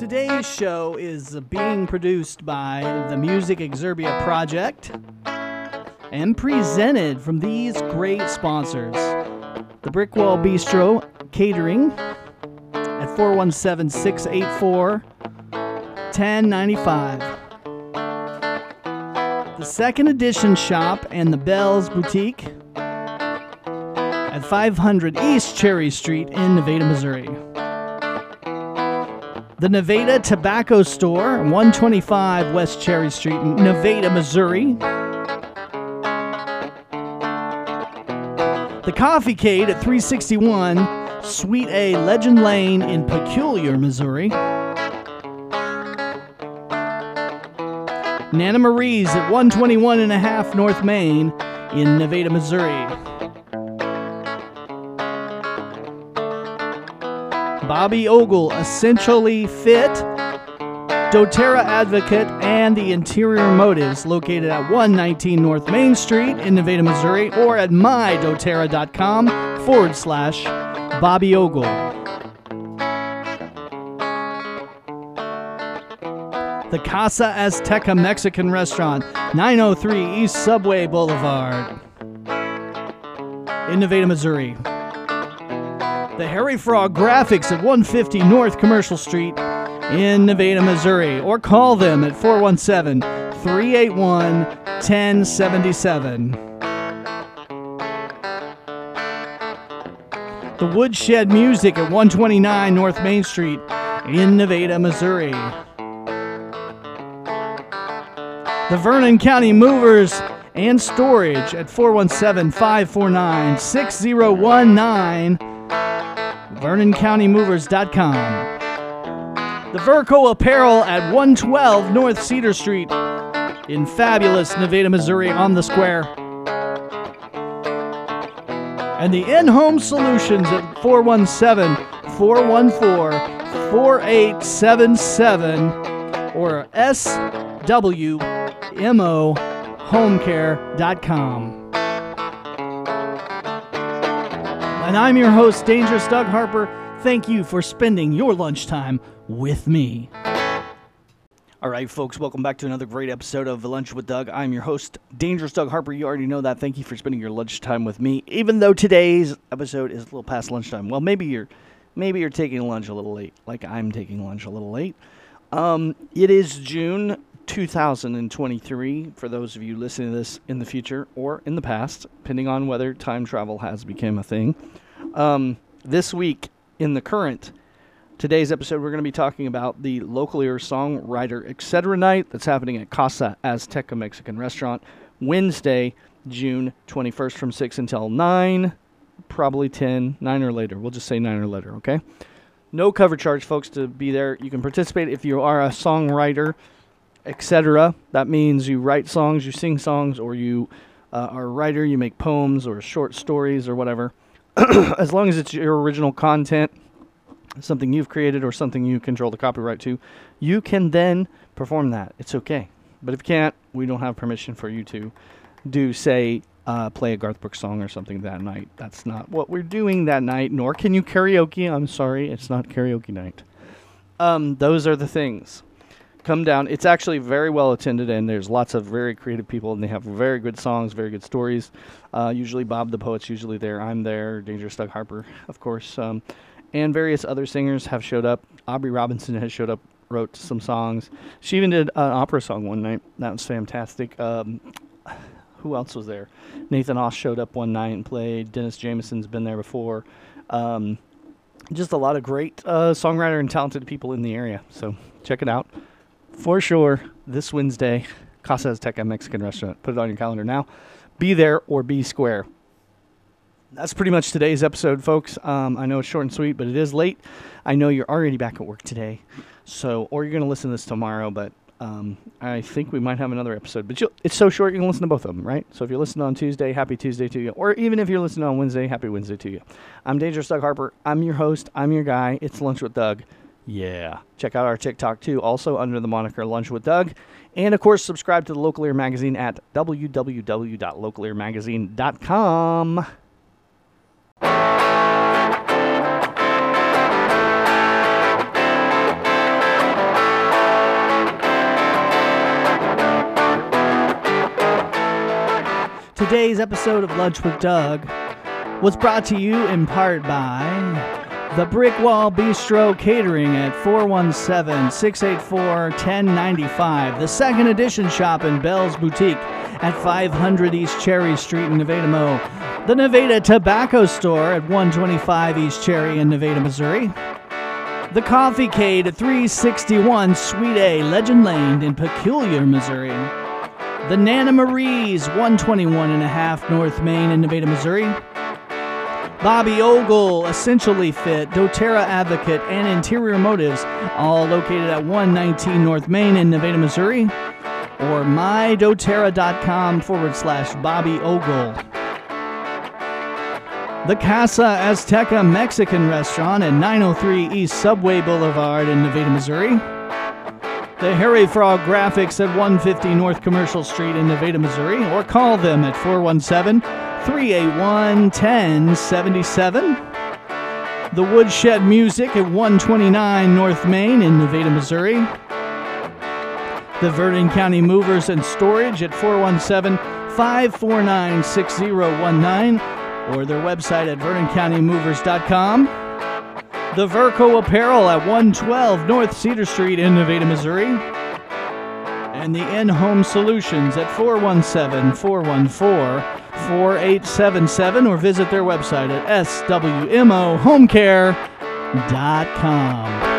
Today's show is being produced by the Music Exerbia Project and presented from these great sponsors the Brickwall Bistro Catering at 417 684 1095. The Second Edition Shop and the Bells Boutique at 500 East Cherry Street in Nevada, Missouri. The Nevada Tobacco Store, 125 West Cherry Street, Nevada, Missouri. The Coffee Cade at 361 Suite A Legend Lane in Peculiar, Missouri. Nana Marie's at 121 and a half North Main in Nevada, Missouri. Bobby Ogle, Essentially Fit, doTERRA Advocate, and the Interior Motives, located at 119 North Main Street in Nevada, Missouri, or at mydoterra.com forward slash Bobby Ogle. The Casa Azteca Mexican Restaurant, 903 East Subway Boulevard in Nevada, Missouri. The Harry Frog Graphics at 150 North Commercial Street in Nevada, Missouri, or call them at 417 381 1077. The Woodshed Music at 129 North Main Street in Nevada, Missouri. The Vernon County Movers and Storage at 417 549 6019. VernonCountyMovers.com. The Verco Apparel at 112 North Cedar Street in fabulous Nevada, Missouri on the square. And the In Home Solutions at 417 414 4877 or SWMOHomecare.com. And I'm your host, Dangerous Doug Harper. Thank you for spending your lunchtime with me. All right, folks, welcome back to another great episode of Lunch with Doug. I'm your host, Dangerous Doug Harper. You already know that. Thank you for spending your lunchtime with me, even though today's episode is a little past lunchtime. Well, maybe you're maybe you're taking lunch a little late, like I'm taking lunch a little late. Um, it is June 2023 for those of you listening to this in the future or in the past, depending on whether time travel has become a thing. Um, this week in the current today's episode, we're going to be talking about the local ear songwriter etc. night that's happening at Casa Azteca Mexican Restaurant Wednesday, June 21st from 6 until 9, probably 10, 9 or later. We'll just say 9 or later, okay? No cover charge, folks, to be there. You can participate if you are a songwriter, etc. That means you write songs, you sing songs, or you uh, are a writer, you make poems or short stories or whatever. as long as it's your original content, something you've created or something you control the copyright to, you can then perform that. It's okay. But if you can't, we don't have permission for you to do, say, uh, play a Garth Brooks song or something that night. That's not what we're doing that night, nor can you karaoke. I'm sorry, it's not karaoke night. Um, those are the things. Come down. It's actually very well attended, and there's lots of very creative people, and they have very good songs, very good stories. Uh, usually, Bob the Poet's usually there. I'm there. Dangerous Doug Harper, of course. Um, and various other singers have showed up. Aubrey Robinson has showed up, wrote some songs. She even did an opera song one night. That was fantastic. Um, who else was there? Nathan Oss showed up one night and played. Dennis Jameson's been there before. Um, just a lot of great uh, songwriter and talented people in the area. So check it out for sure this Wednesday. Casa Azteca Mexican Restaurant. Put it on your calendar now. Be there or be square. That's pretty much today's episode, folks. Um, I know it's short and sweet, but it is late. I know you're already back at work today, so or you're going to listen to this tomorrow. But um, I think we might have another episode. But it's so short, you can listen to both of them, right? So if you're listening on Tuesday, happy Tuesday to you. Or even if you're listening on Wednesday, happy Wednesday to you. I'm Dangerous Doug Harper. I'm your host. I'm your guy. It's Lunch with Doug. Yeah. Check out our TikTok too, also under the moniker Lunch with Doug. And of course, subscribe to the Local Ear Magazine at www.localearmagazine.com. Today's episode of Lunch with Doug was brought to you in part by the Brick Wall Bistro Catering at 417 684 1095. The second edition shop in Bell's Boutique at 500 East Cherry Street in Nevada, Mo. The Nevada Tobacco Store at 125 East Cherry in Nevada, Missouri. The Coffee Cade at 361 Suite A, Legend Lane in Peculiar, Missouri. The Nana Marie's, 121 and a half North Main in Nevada, Missouri. Bobby Ogle, Essentially Fit, doTERRA Advocate, and Interior Motives, all located at 119 North Main in Nevada, Missouri, or mydoterra.com forward slash Bobby Ogle. The Casa Azteca Mexican Restaurant at 903 East Subway Boulevard in Nevada, Missouri. The Harry Frog Graphics at 150 North Commercial Street in Nevada, Missouri, or call them at 417 381 1077. The Woodshed Music at 129 North Main in Nevada, Missouri. The Vernon County Movers and Storage at 417 549 6019 or their website at vernoncountymovers.com. The Verco Apparel at 112 North Cedar Street in Nevada, Missouri. And the In Home Solutions at 417 414 4877 or visit their website at swmohomecare.com.